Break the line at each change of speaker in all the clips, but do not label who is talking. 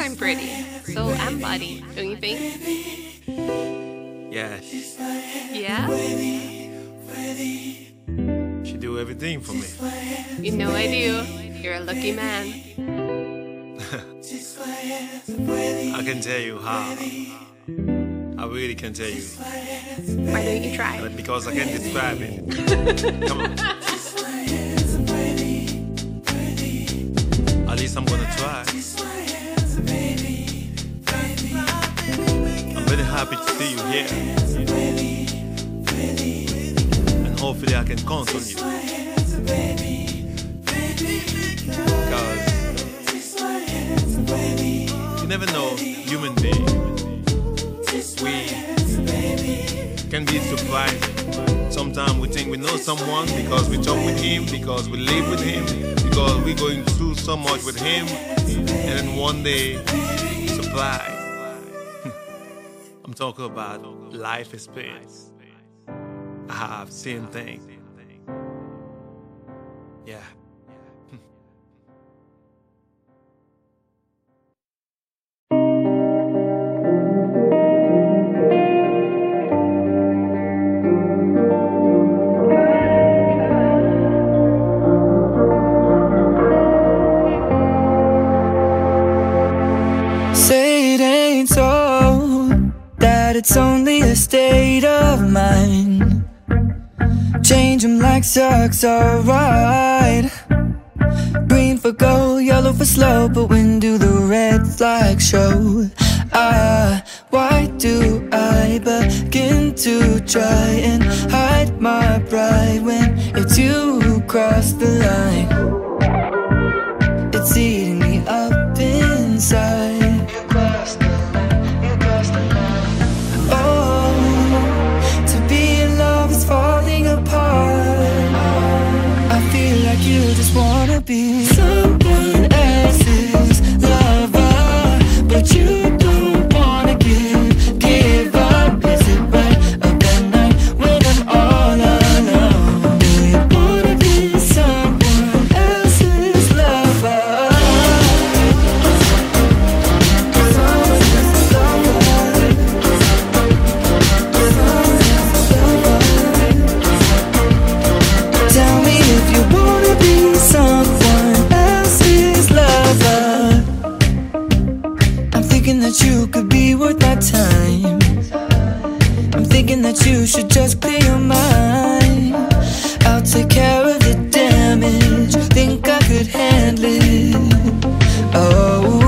I'm pretty. So I'm Buddy, don't you think?
Yeah,
Yeah?
she do everything for me.
You know I do. You're a lucky man.
I can tell you how. I really can tell you.
Why don't you try?
Because I can't describe it. Come on. At least I'm gonna try. I'm very happy to see you here. And hopefully I can count on you. Because you never know human being. We can be surprising. Sometimes we think we know someone because we talk with him, because we live with him, because we're going through so much with him, and then one day, surprise. I'm talking about life experience. Ah, I have seen things. Yeah.
Change 'em like socks, alright Green for go, yellow for slow But when do the red flags show? Ah, why do I begin to try and hide my pride When it's you who cross the line It's eating me up inside. Be someone else's lover, but you you could be worth my time. I'm thinking that you should just clear your mind. I'll take care of the damage. Think I could handle it. Oh.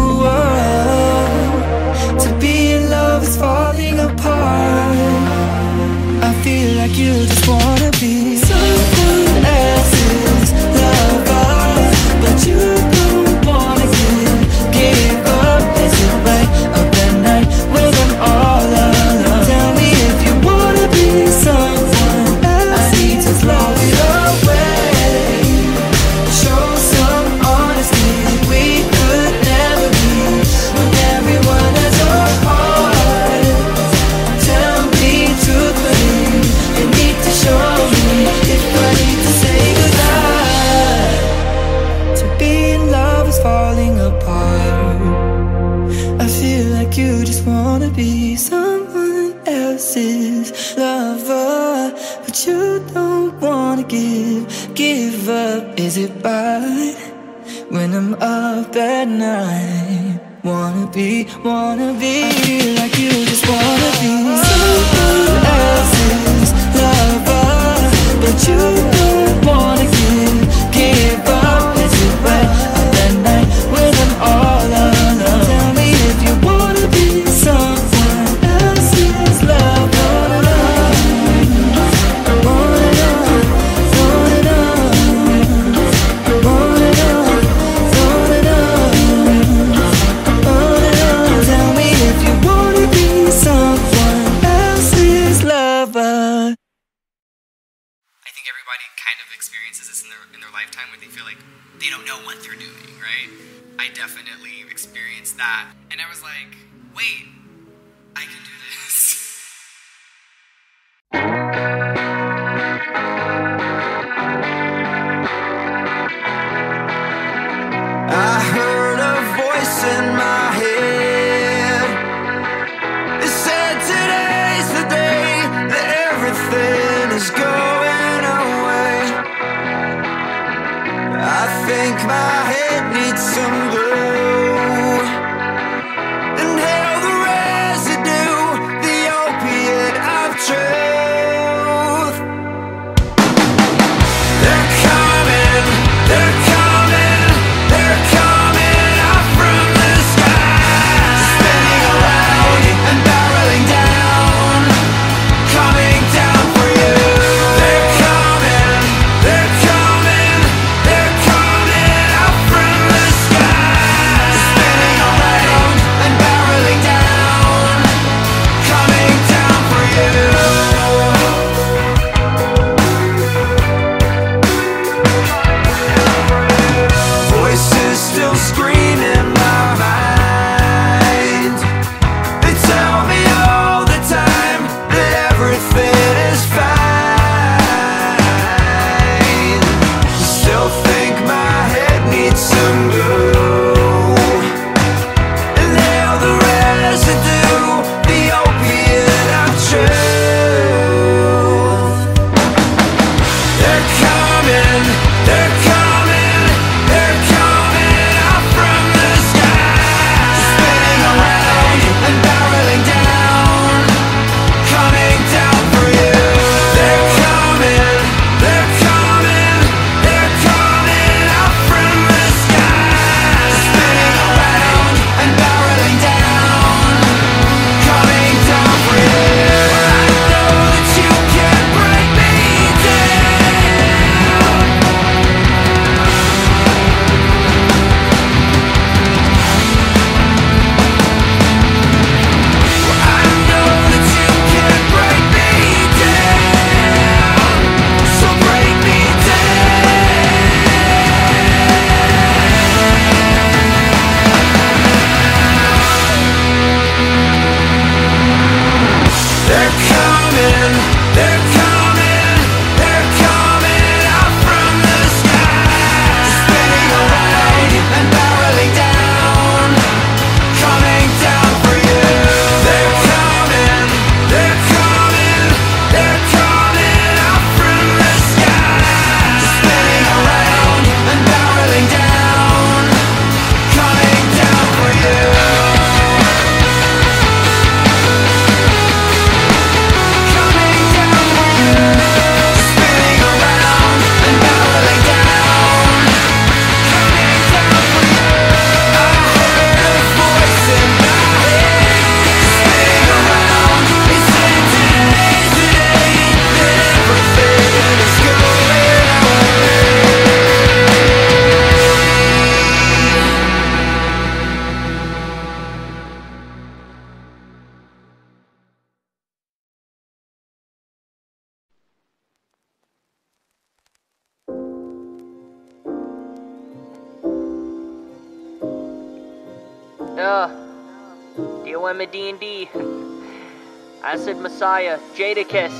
Messiah, Jadakiss.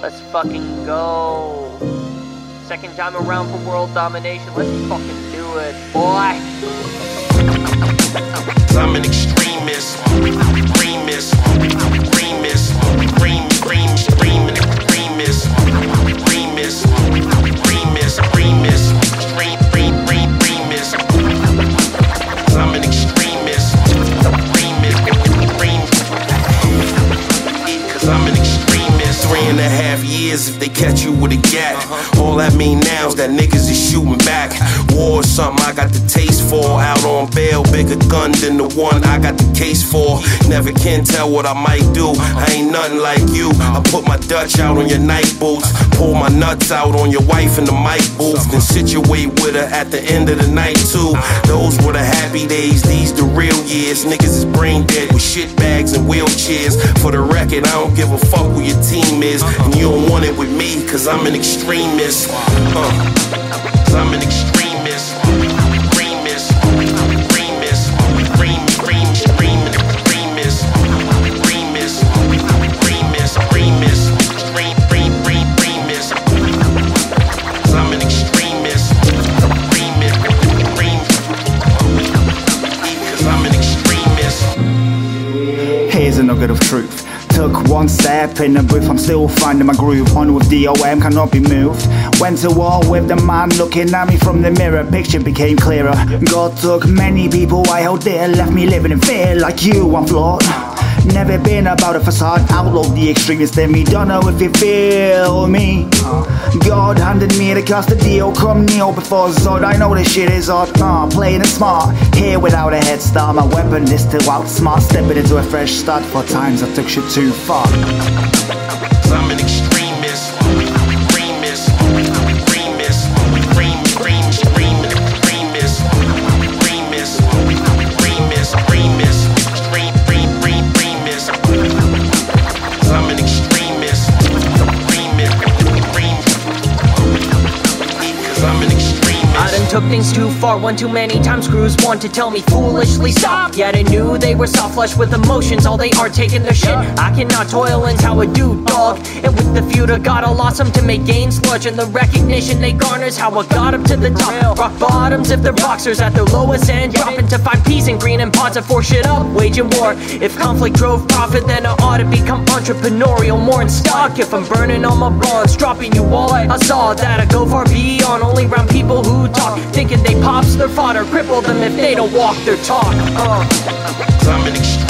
Let's fucking go. Second time around for world domination. Let's fucking do it, boy.
I'm an extremist. Extremist. Catch you with a gat. All that mean now is that niggas is shooting back. War something I got the taste for. Out on bail, bigger gun than the one I got the case for. Never can tell what I might do. I ain't nothing like you. I put my Dutch out on your night boots. Pull my nuts out on your wife in the mic booth. Then situate with her at the end of the night too. Those were the happy days, these the real years. Niggas is brain dead with shit bags and wheelchairs. For the record, I don't give a fuck who your team is. And you don't want it with me, cause I'm an extremist. Uh, cause I'm an extremist.
Nugget of truth. Took one step in the booth, I'm still finding my groove. On with DOM, cannot be moved. Went to war with the man looking at me from the mirror. Picture became clearer. God took many people I held dear, left me living in fear like you. I'm flawed. Never been about a facade, outlaw the extremist in me. Don't know if you feel me. God handed me the cast the deal, come kneel before Zod. I know this shit is odd, uh, playing it smart. Here without a head start, my weapon is to outsmart. Stepping into a fresh start for times I took shit too far.
Things too far one too many times. crews want to tell me foolishly stop. Yet I knew they were soft flesh with emotions. All they are taking their shit. I cannot toil and how I do, dog. And with the feud, I got a loss 'em to make gains sludge. And the recognition they garner's how I got up to the top. Rock bottoms if they're boxers at their lowest end. Dropping to five peas and green and pots and four shit up. Waging war. If conflict drove profit, then I ought to become entrepreneurial. More in stock if I'm burning all my bonds. Dropping you all. I saw that I go far beyond. Only around people who talk. Thinking they pops their fodder. Cripple them if they don't walk their talk. Uh.
I'm an extremist.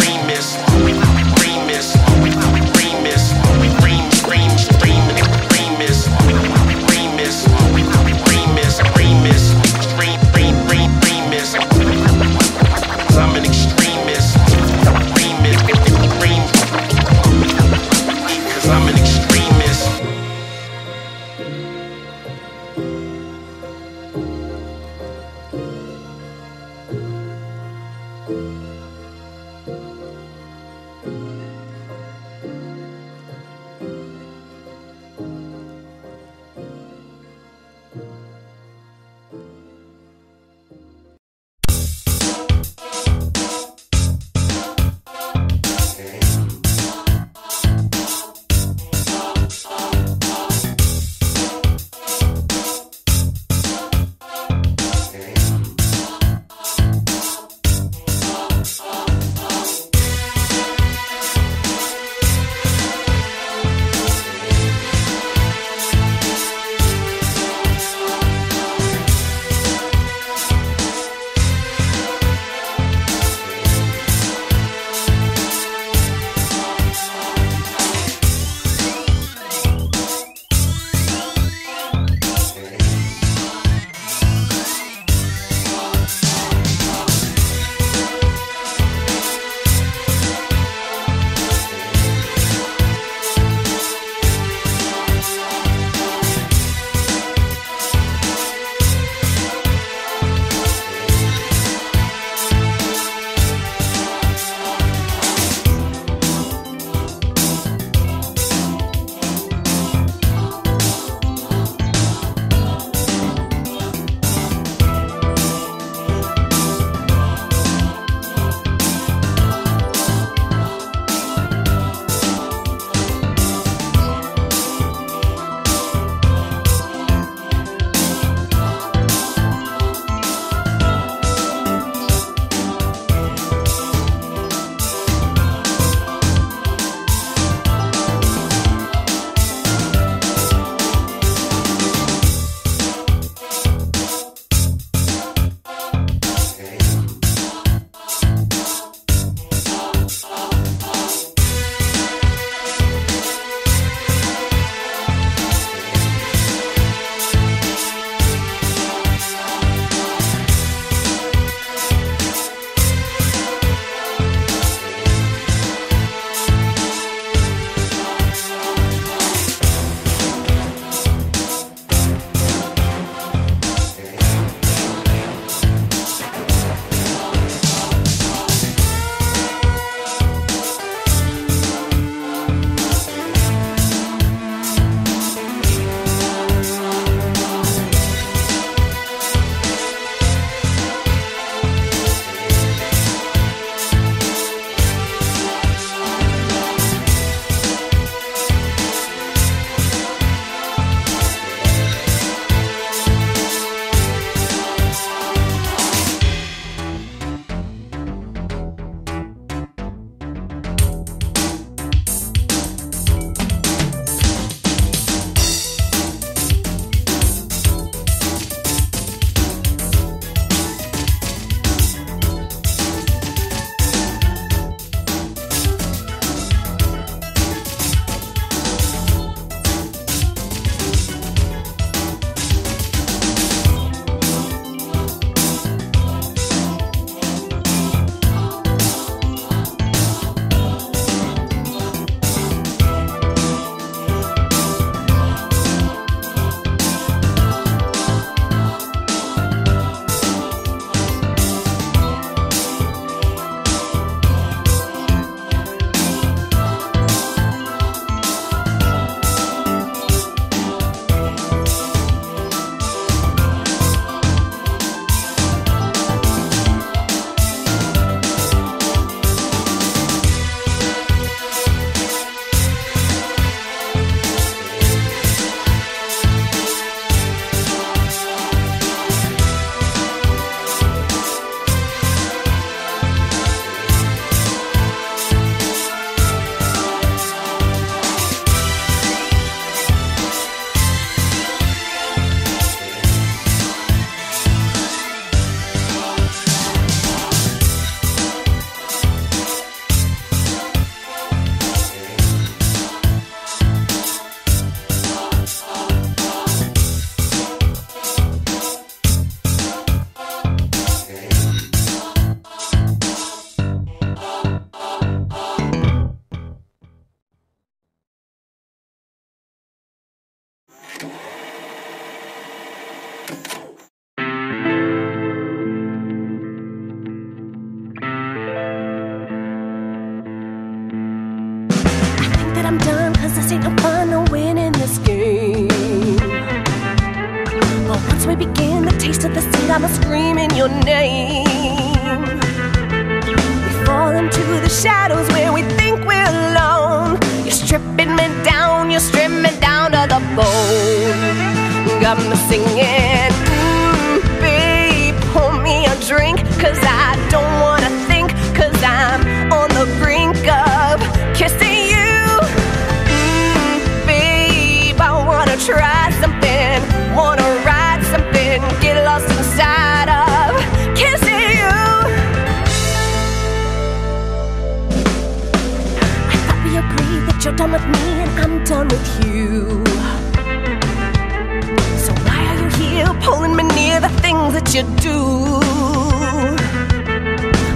done with me and I'm done with you. So why are you here pulling me near the things that you do?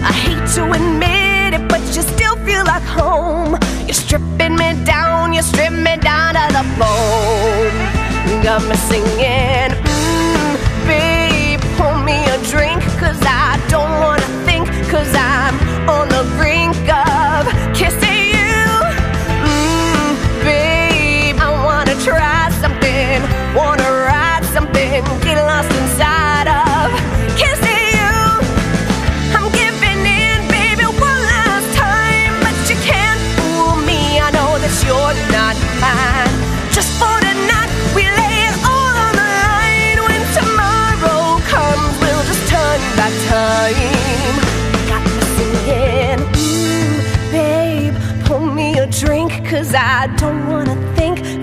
I hate to admit it, but you still feel like home. You're stripping me down, you strip me down to the bone. Got me singing, mm, babe, pour me a drink, cause I don't wanna think, cause I'm on the brink of. think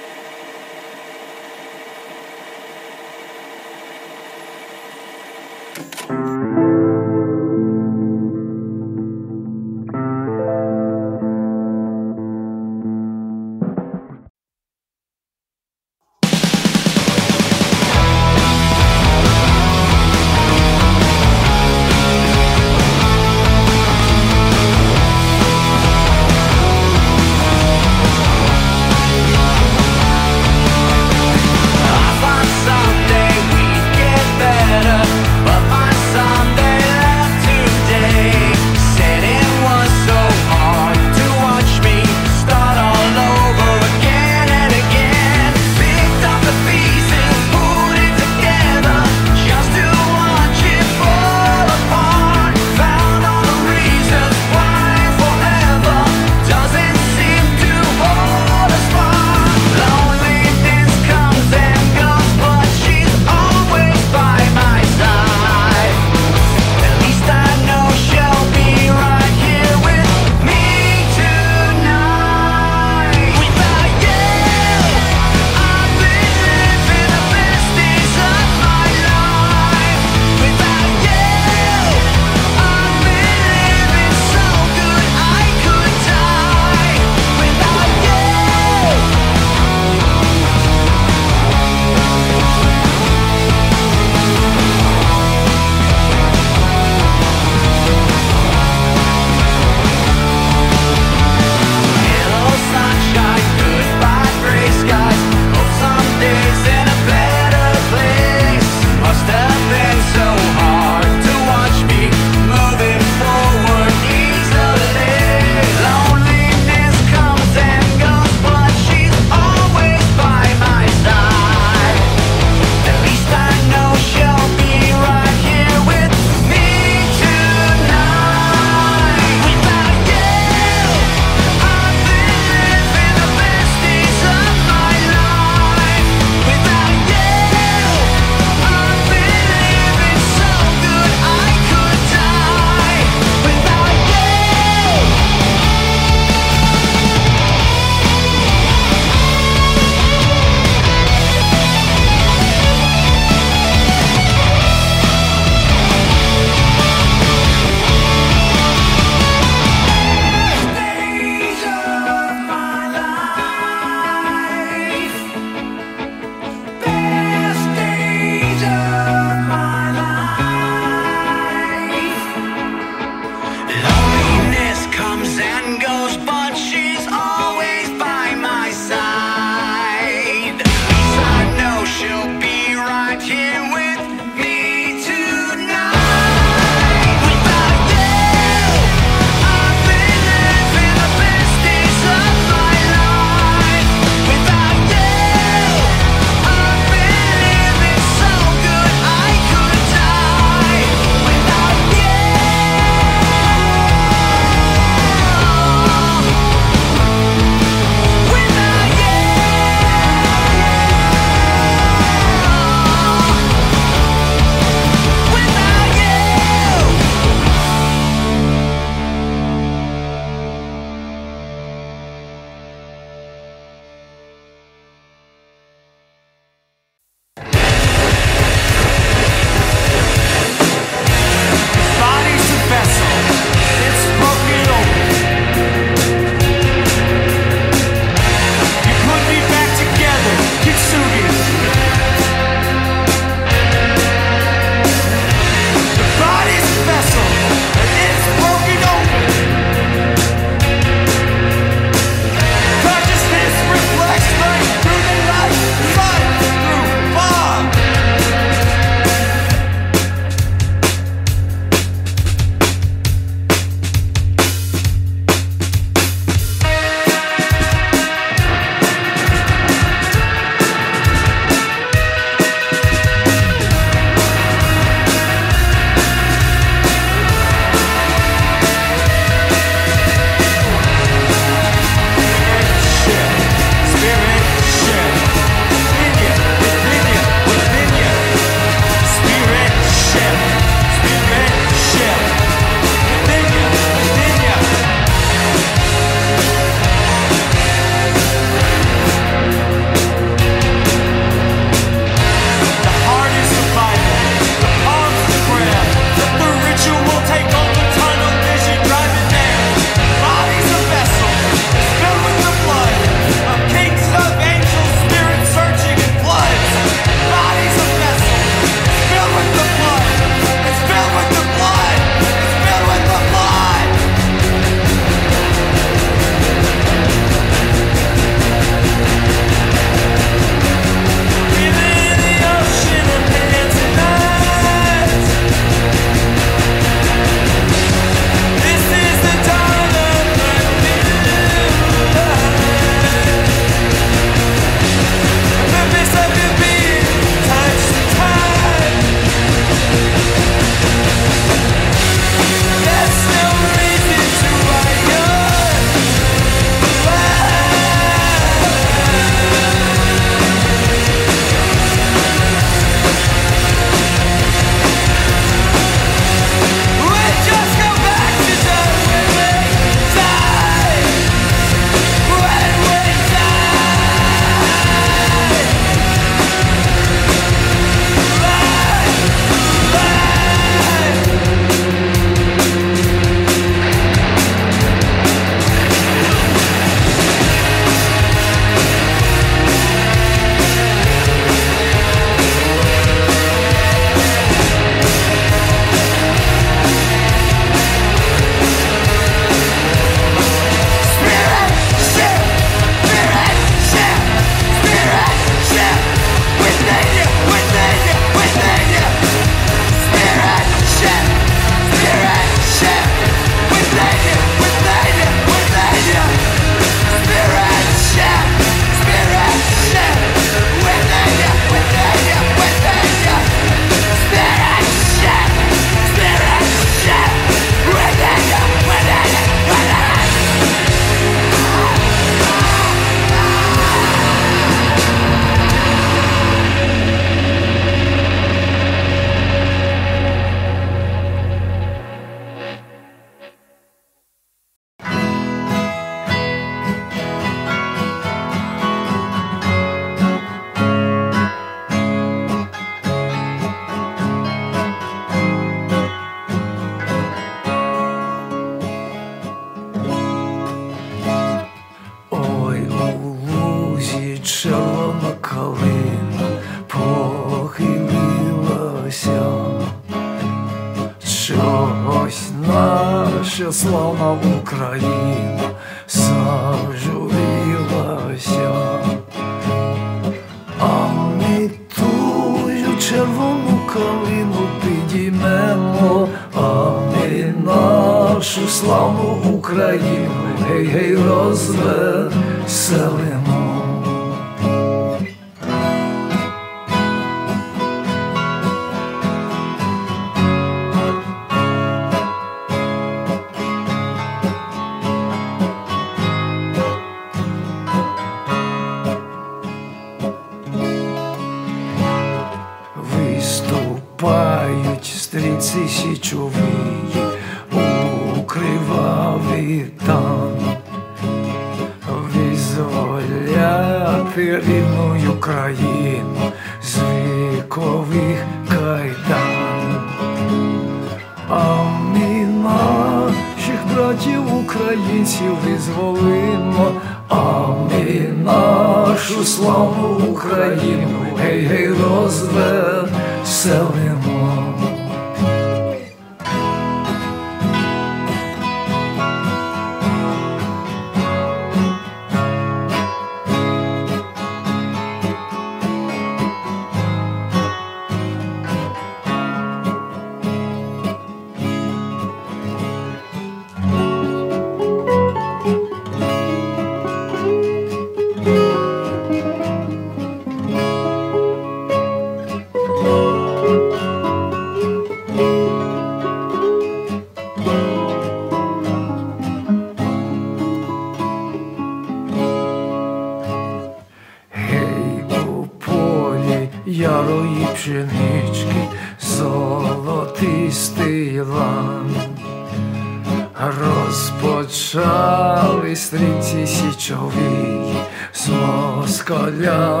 deixa ouvir só se.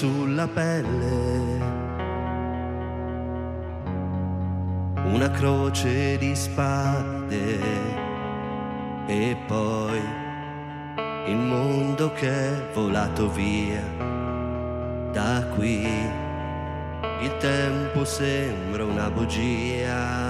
sulla pelle. Una croce di spade e poi il mondo che è volato via da qui. Il tempo sembra una bugia.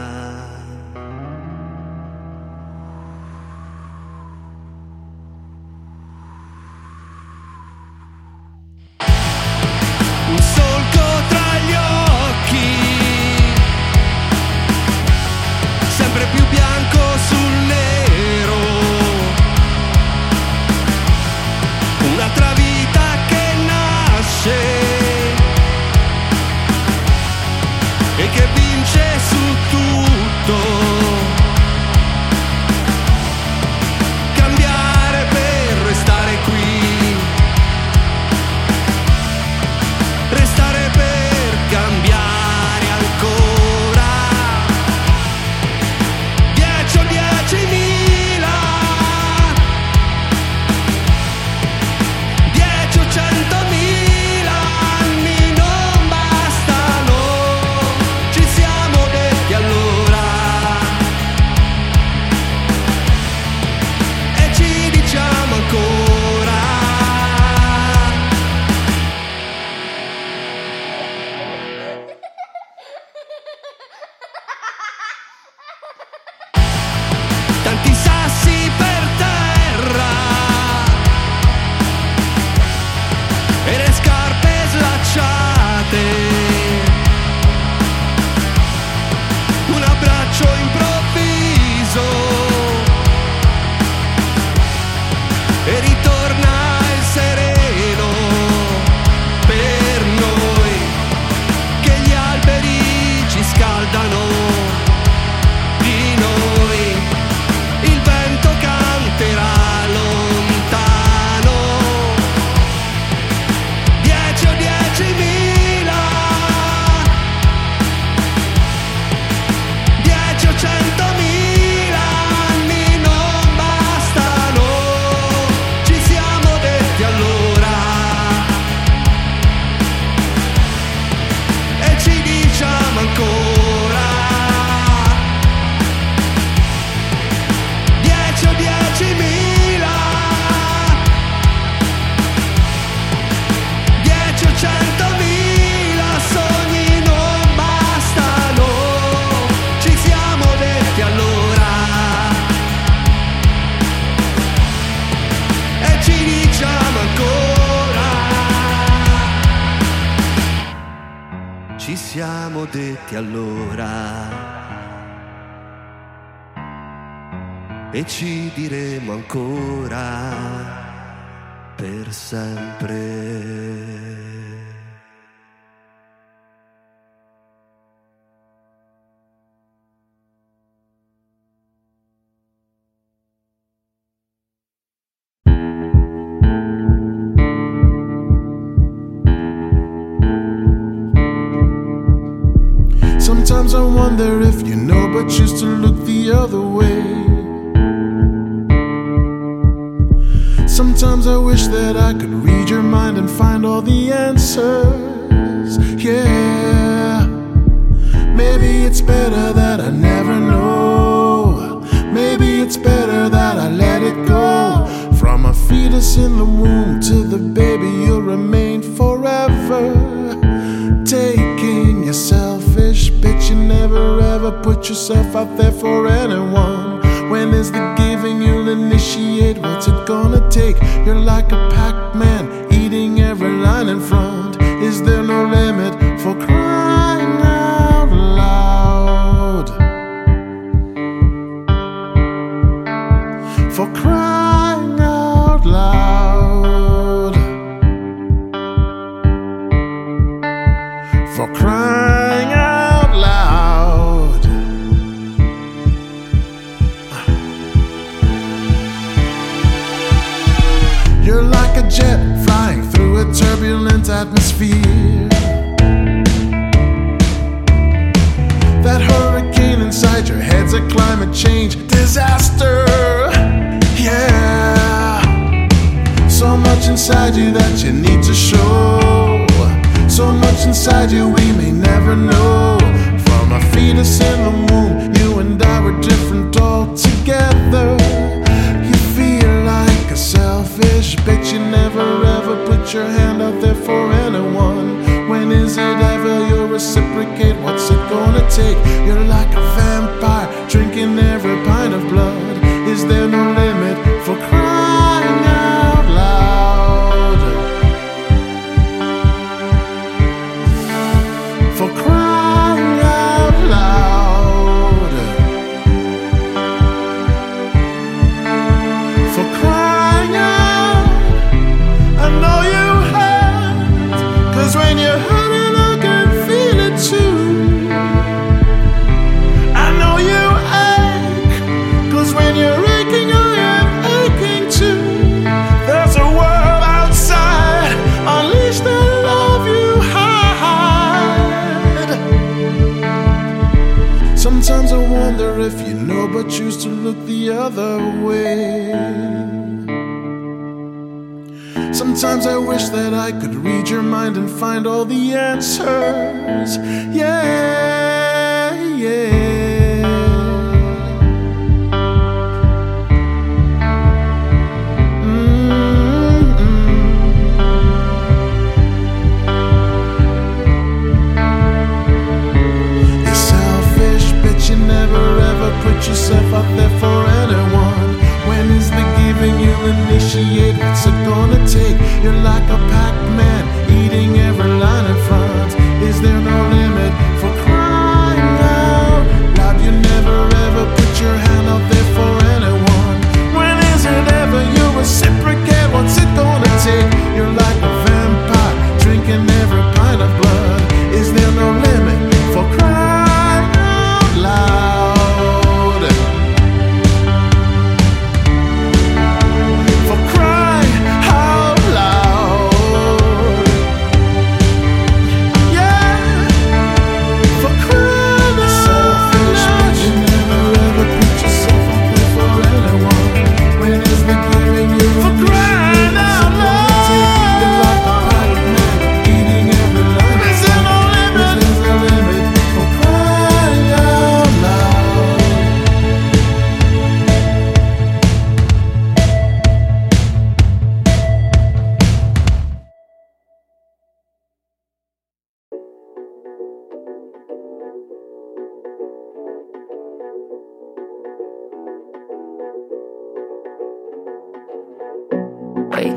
is the giving, you'll initiate. What's it gonna take? You're like a Pac Man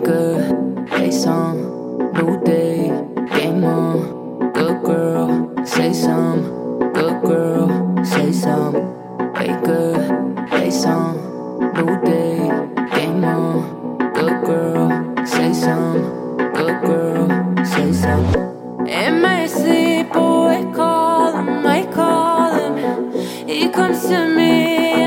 good Play some new day Game on. Good girl Say some. Good girl Say some. Play good Play some. New day Game on. Good girl Say some. Good girl Say some.
In my sleep boy call him I call him. He comes
to
me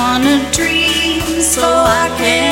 wanna dream so I can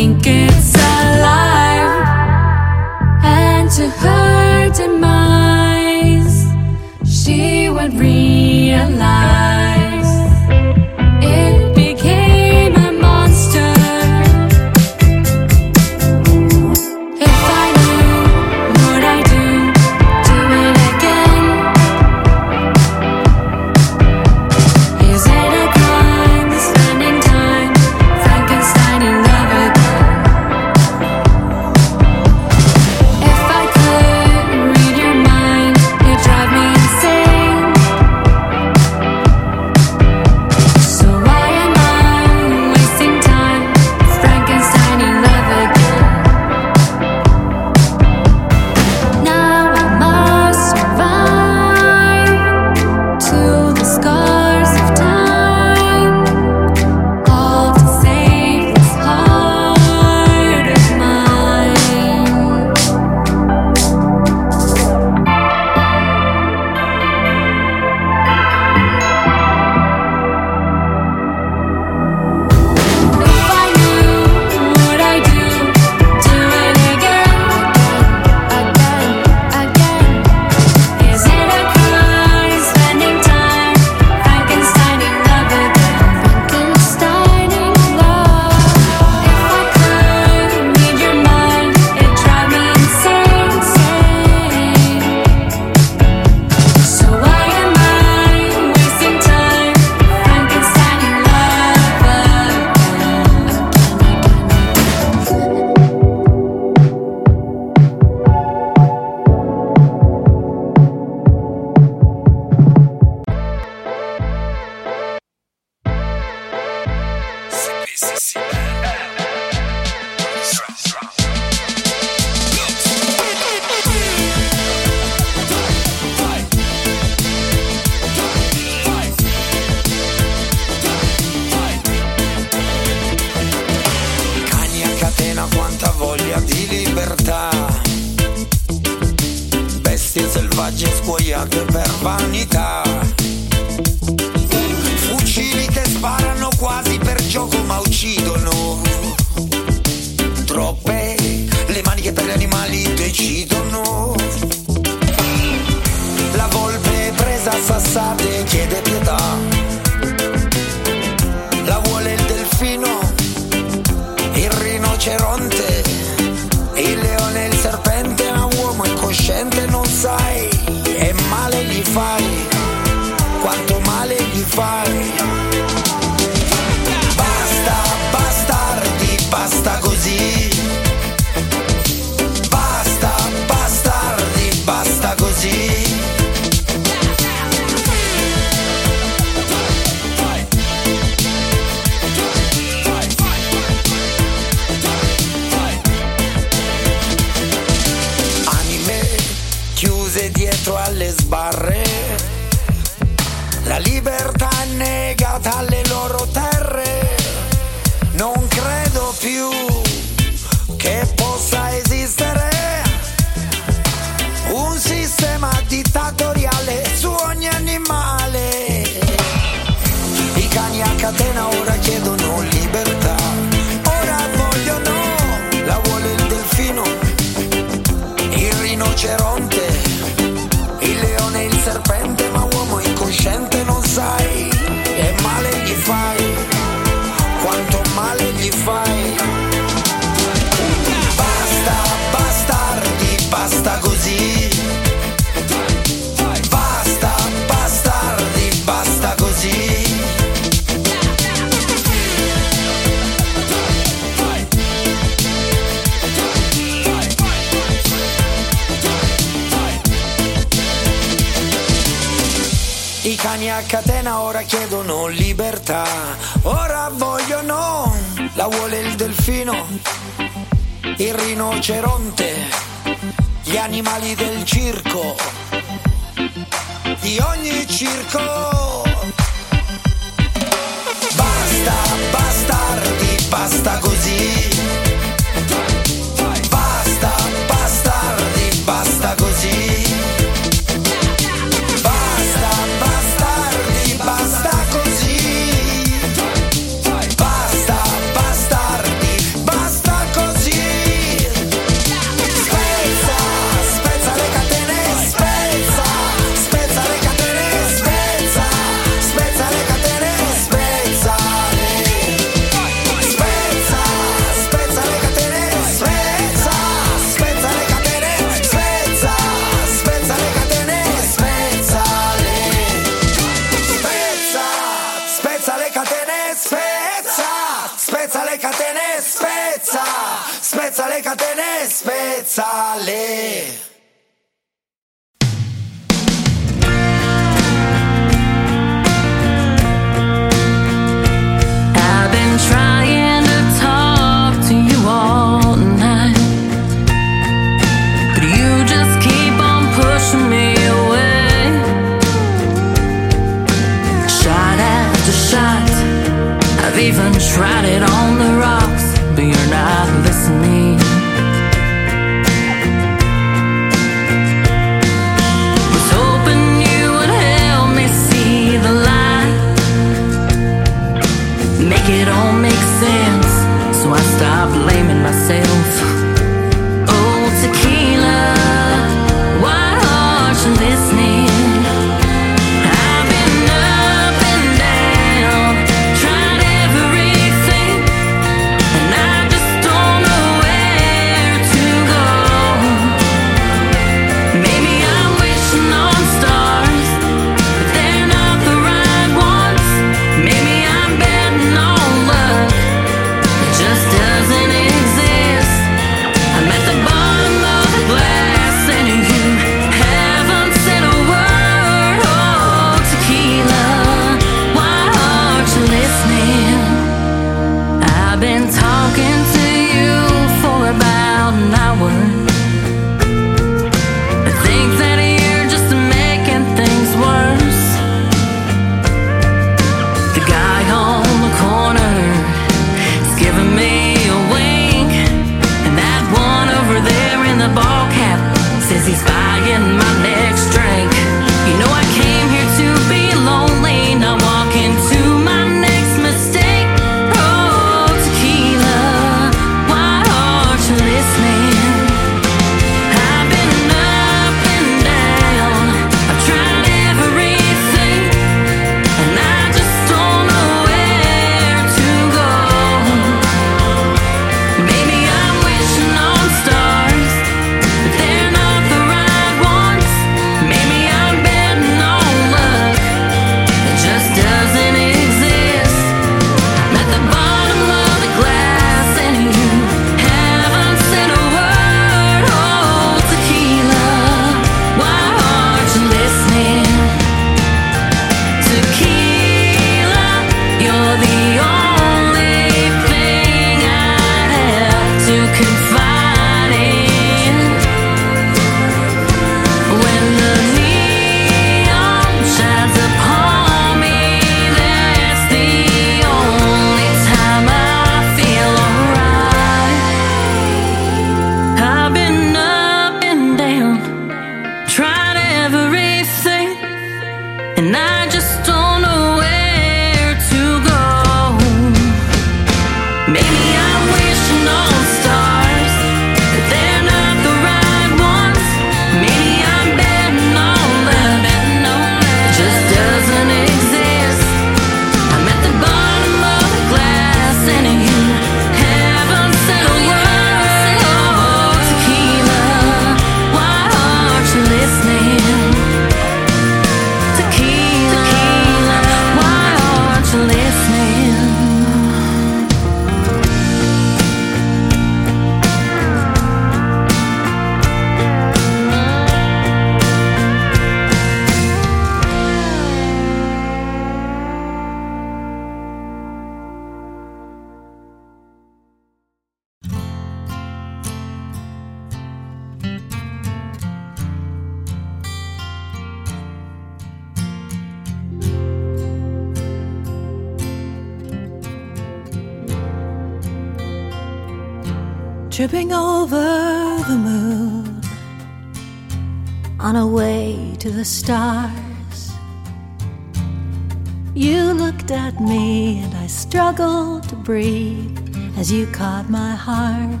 struggled to breathe as you caught my heart.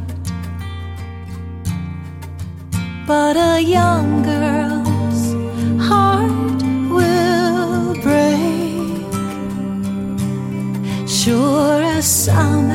But a young girl's heart will break, sure as some.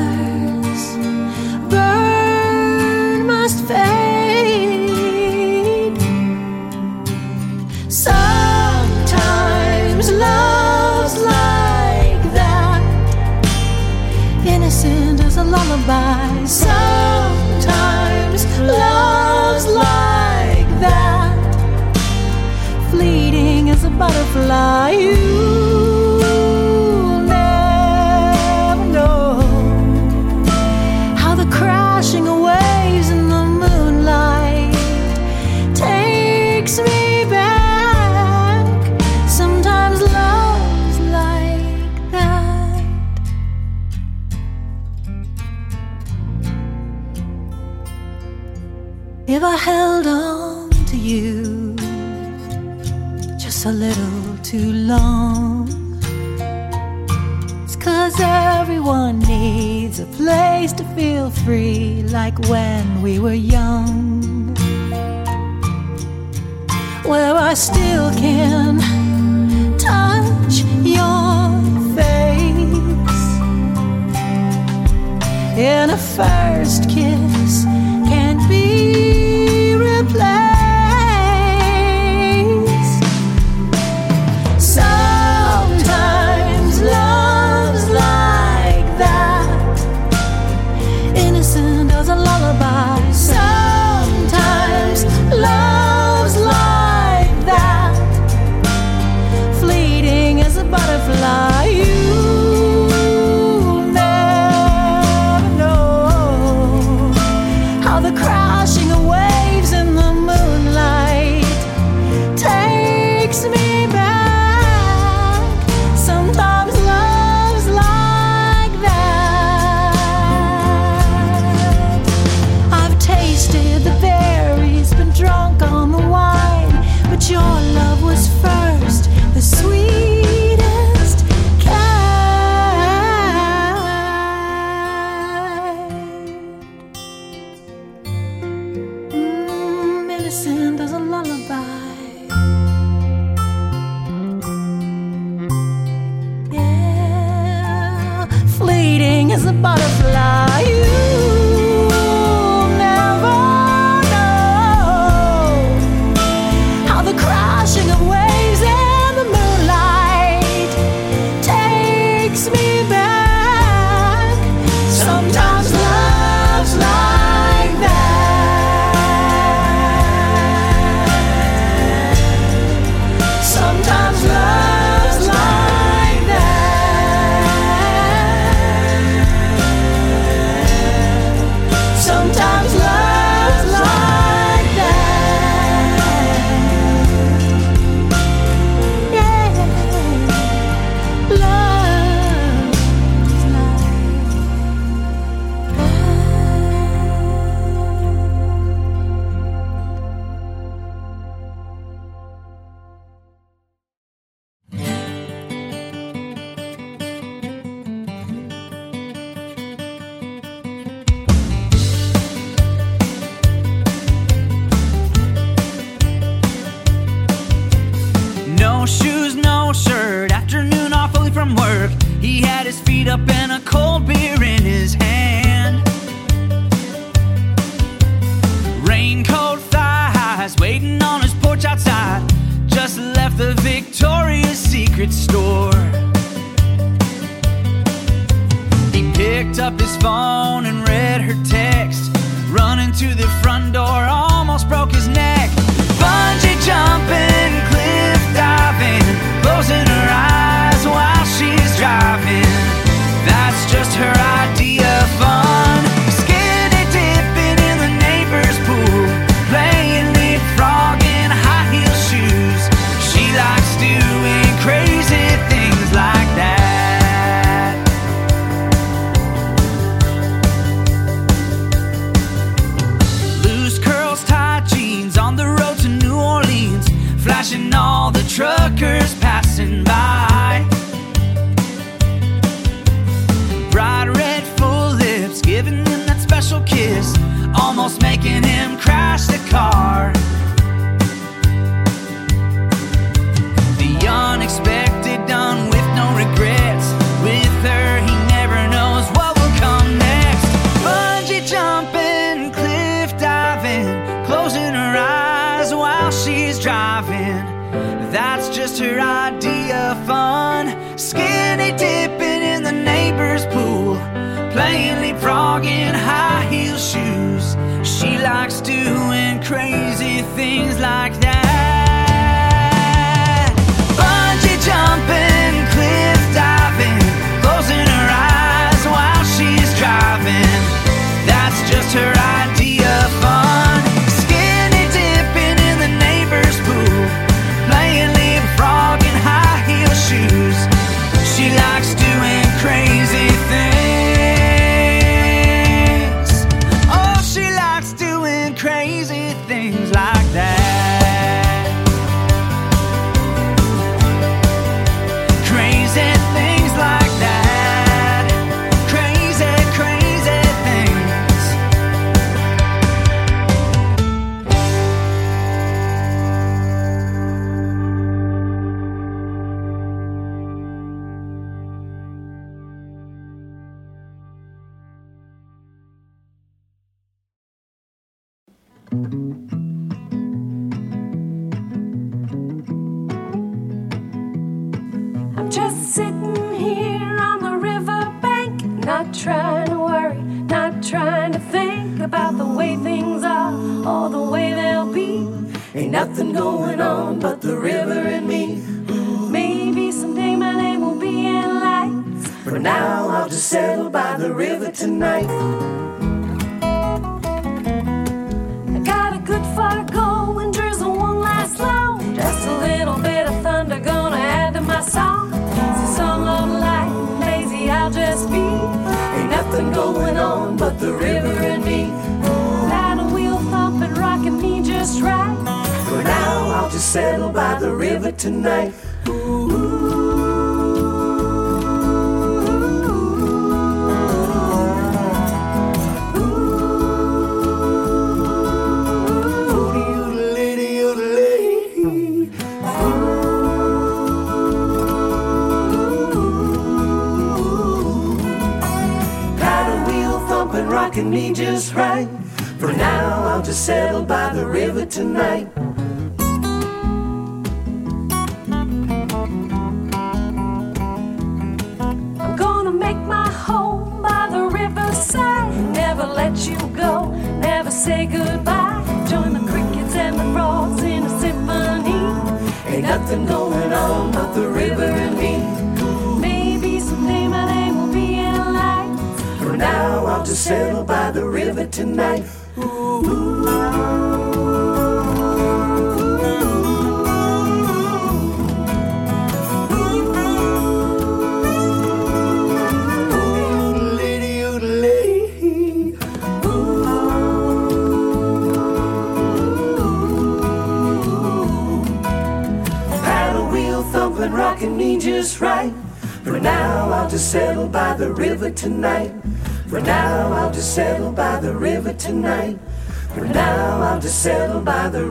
free like when we were young, where I still can tasted the berries, been drunk on the wine. But your love was first, the
sweet.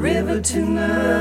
River tonight.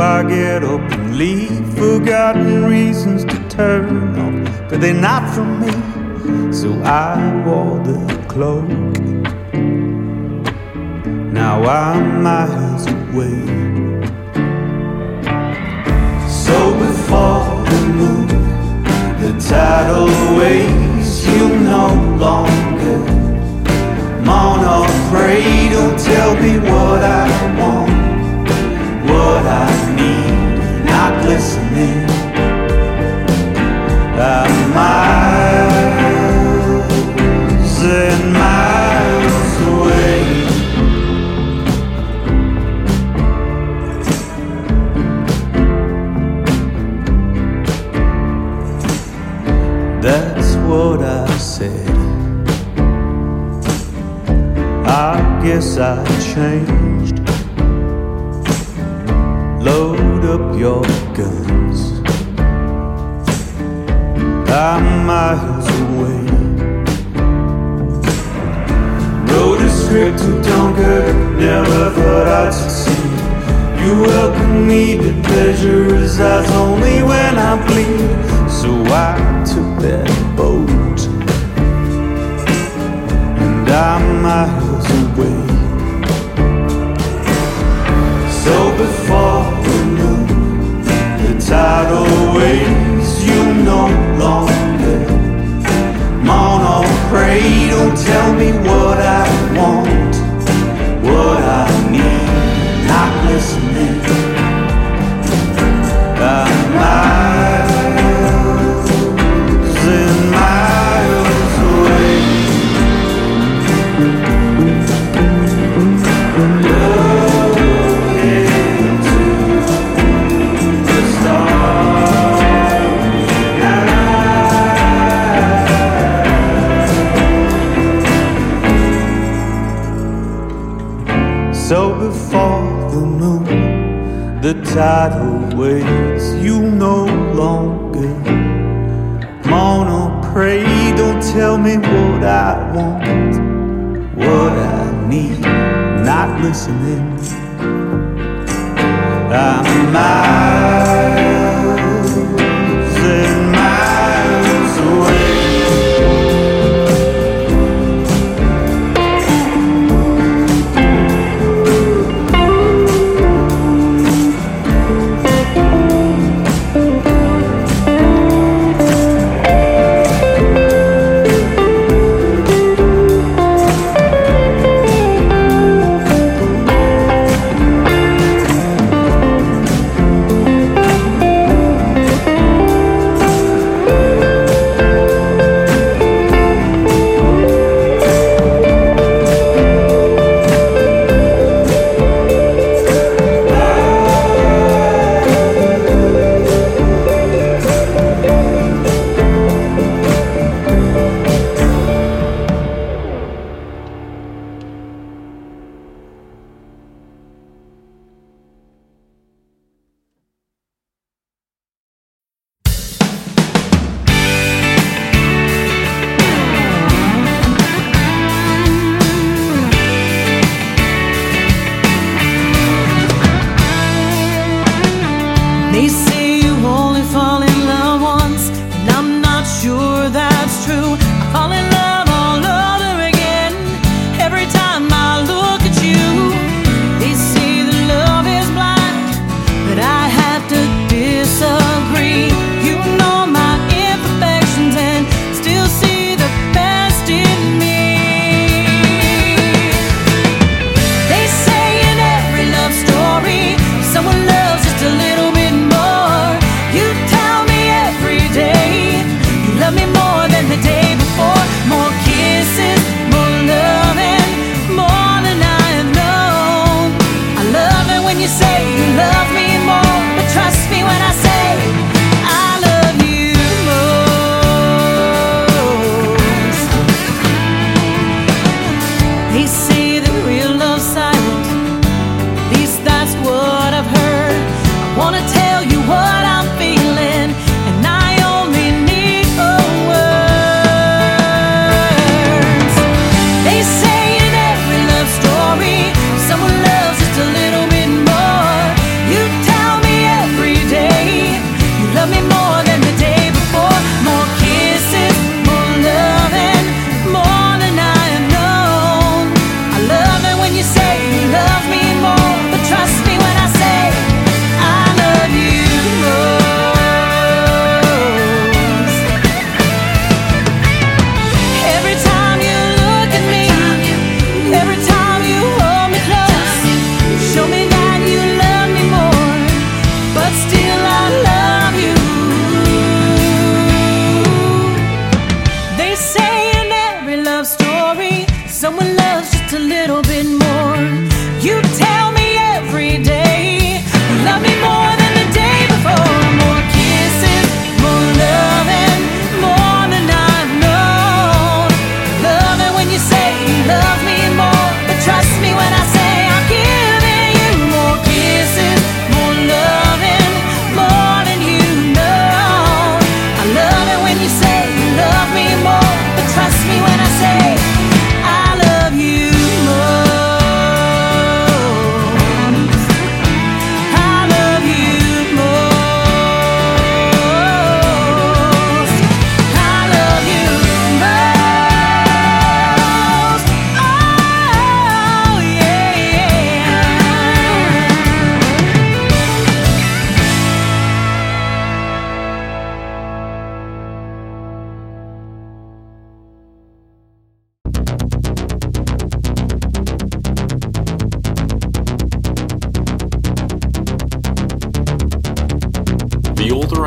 I
get up and leave? Forgotten reasons to turn off, but they're not for me. So I wore the cloak. Now I'm miles away. So before the moon, the tidal waves, you no longer mourn or pray. Don't tell me what I want, what I need. Not listening. I'm miles and miles away. That's what I said. I guess I changed. Your guns. I'm miles away. Wrote a script to Dunkirk, never thought I'd succeed. You welcome me, but pleasure resides only when I bleed. So I took that boat, and I'm miles away. So before waves, you no longer mourn or pray. Don't tell me what I want, what I need. Not listening. I'm the tidal waves, you no longer mourn pray. Don't tell me what I want, what I need. Not listening. I'm miles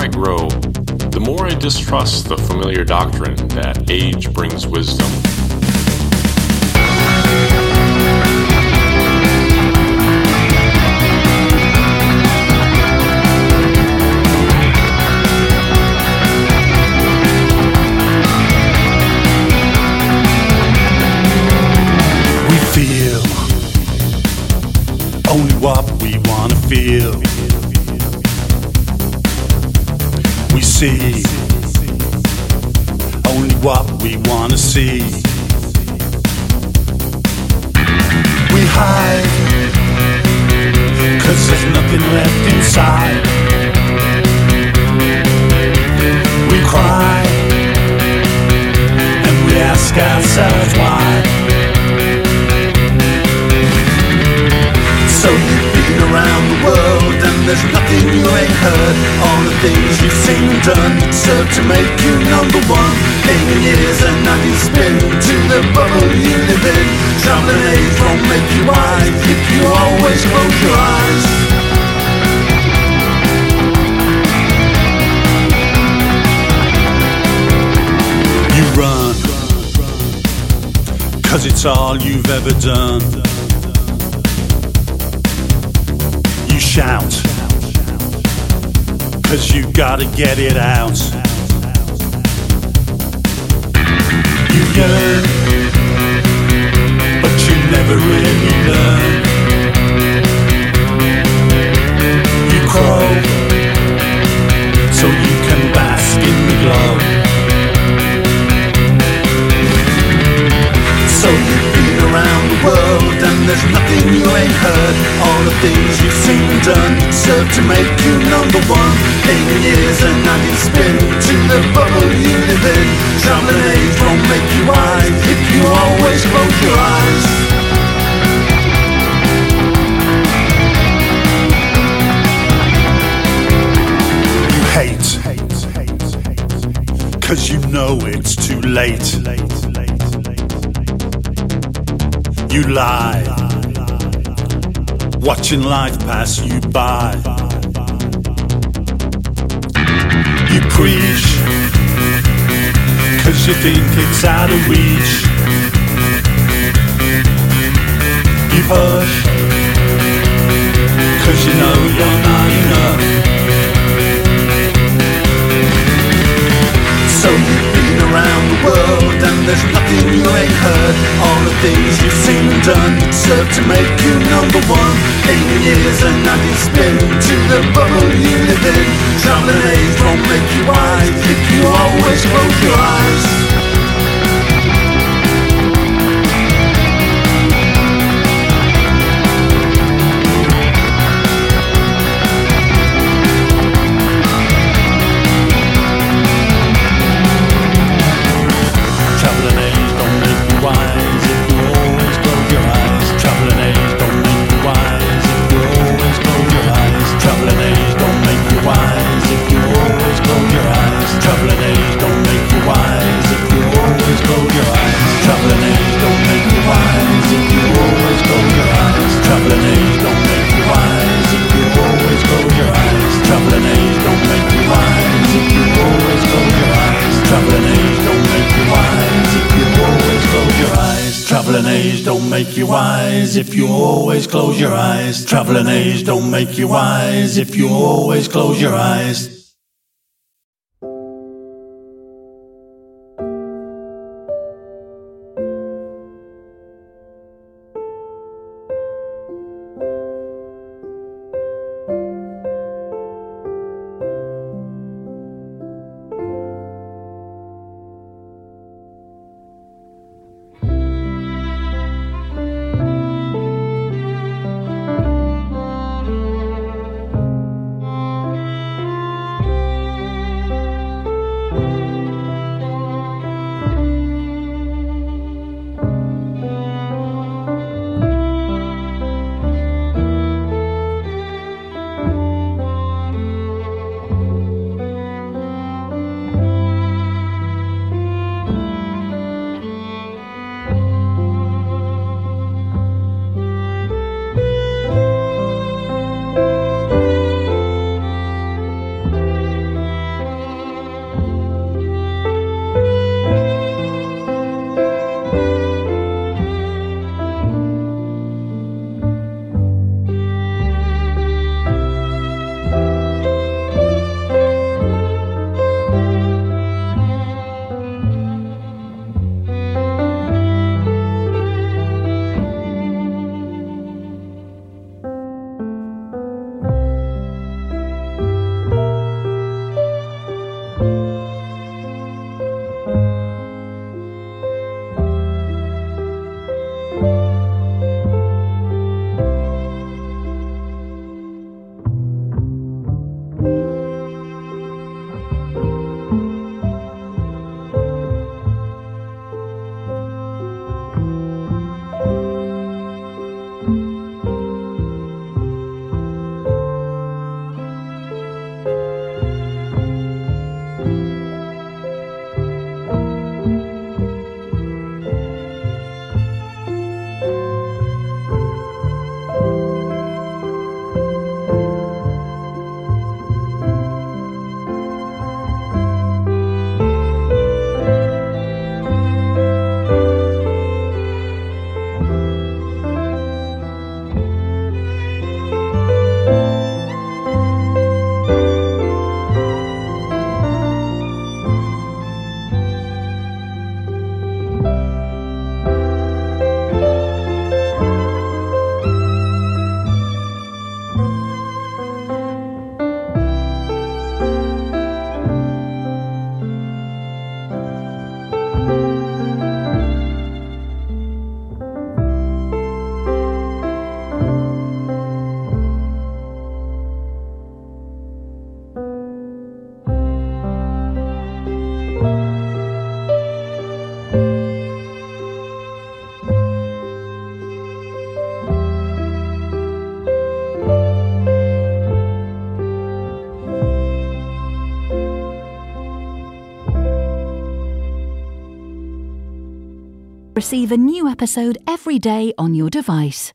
I
grow, the more I distrust the familiar doctrine that age brings wisdom.
We feel only what we wanna feel. See only what we wanna see. We hide, cause there's nothing left inside. We cry, and we ask ourselves why.
So you've been around the world there's nothing you ain't heard. All the things you've seen done serve to make you number one. Eighty years and you spin to the bubble you live in. Traveling age won't make you wise if you always close your eyes.
You run, cause it's all you've ever done. You shout, cause you gotta get it out. You yearn, but you never really learn. You crow, so you can bask in the glow.
Around the world and there's nothing you ain't heard. All the things you've seen and done serve to make you number one. Eighty years and now you spin to the bubble you live in. Traveling age won't make you wise if you always close your eyes.
You hate, cause you know it's too late. You lie, watching life pass you by. You preach, cause you think it's out of reach. You push, cause you know you're not enough.
So you've been around the world and there's nothing you ain't heard. All the things you've seen and done serve to make you number one. Years and now you spin to the bubble you live in. Traveling age won't make you wise if you always close your eyes. Make you wise if you always close your eyes. Traveling age don't make you wise if you always close your eyes.
Receive a new episode every day on your device.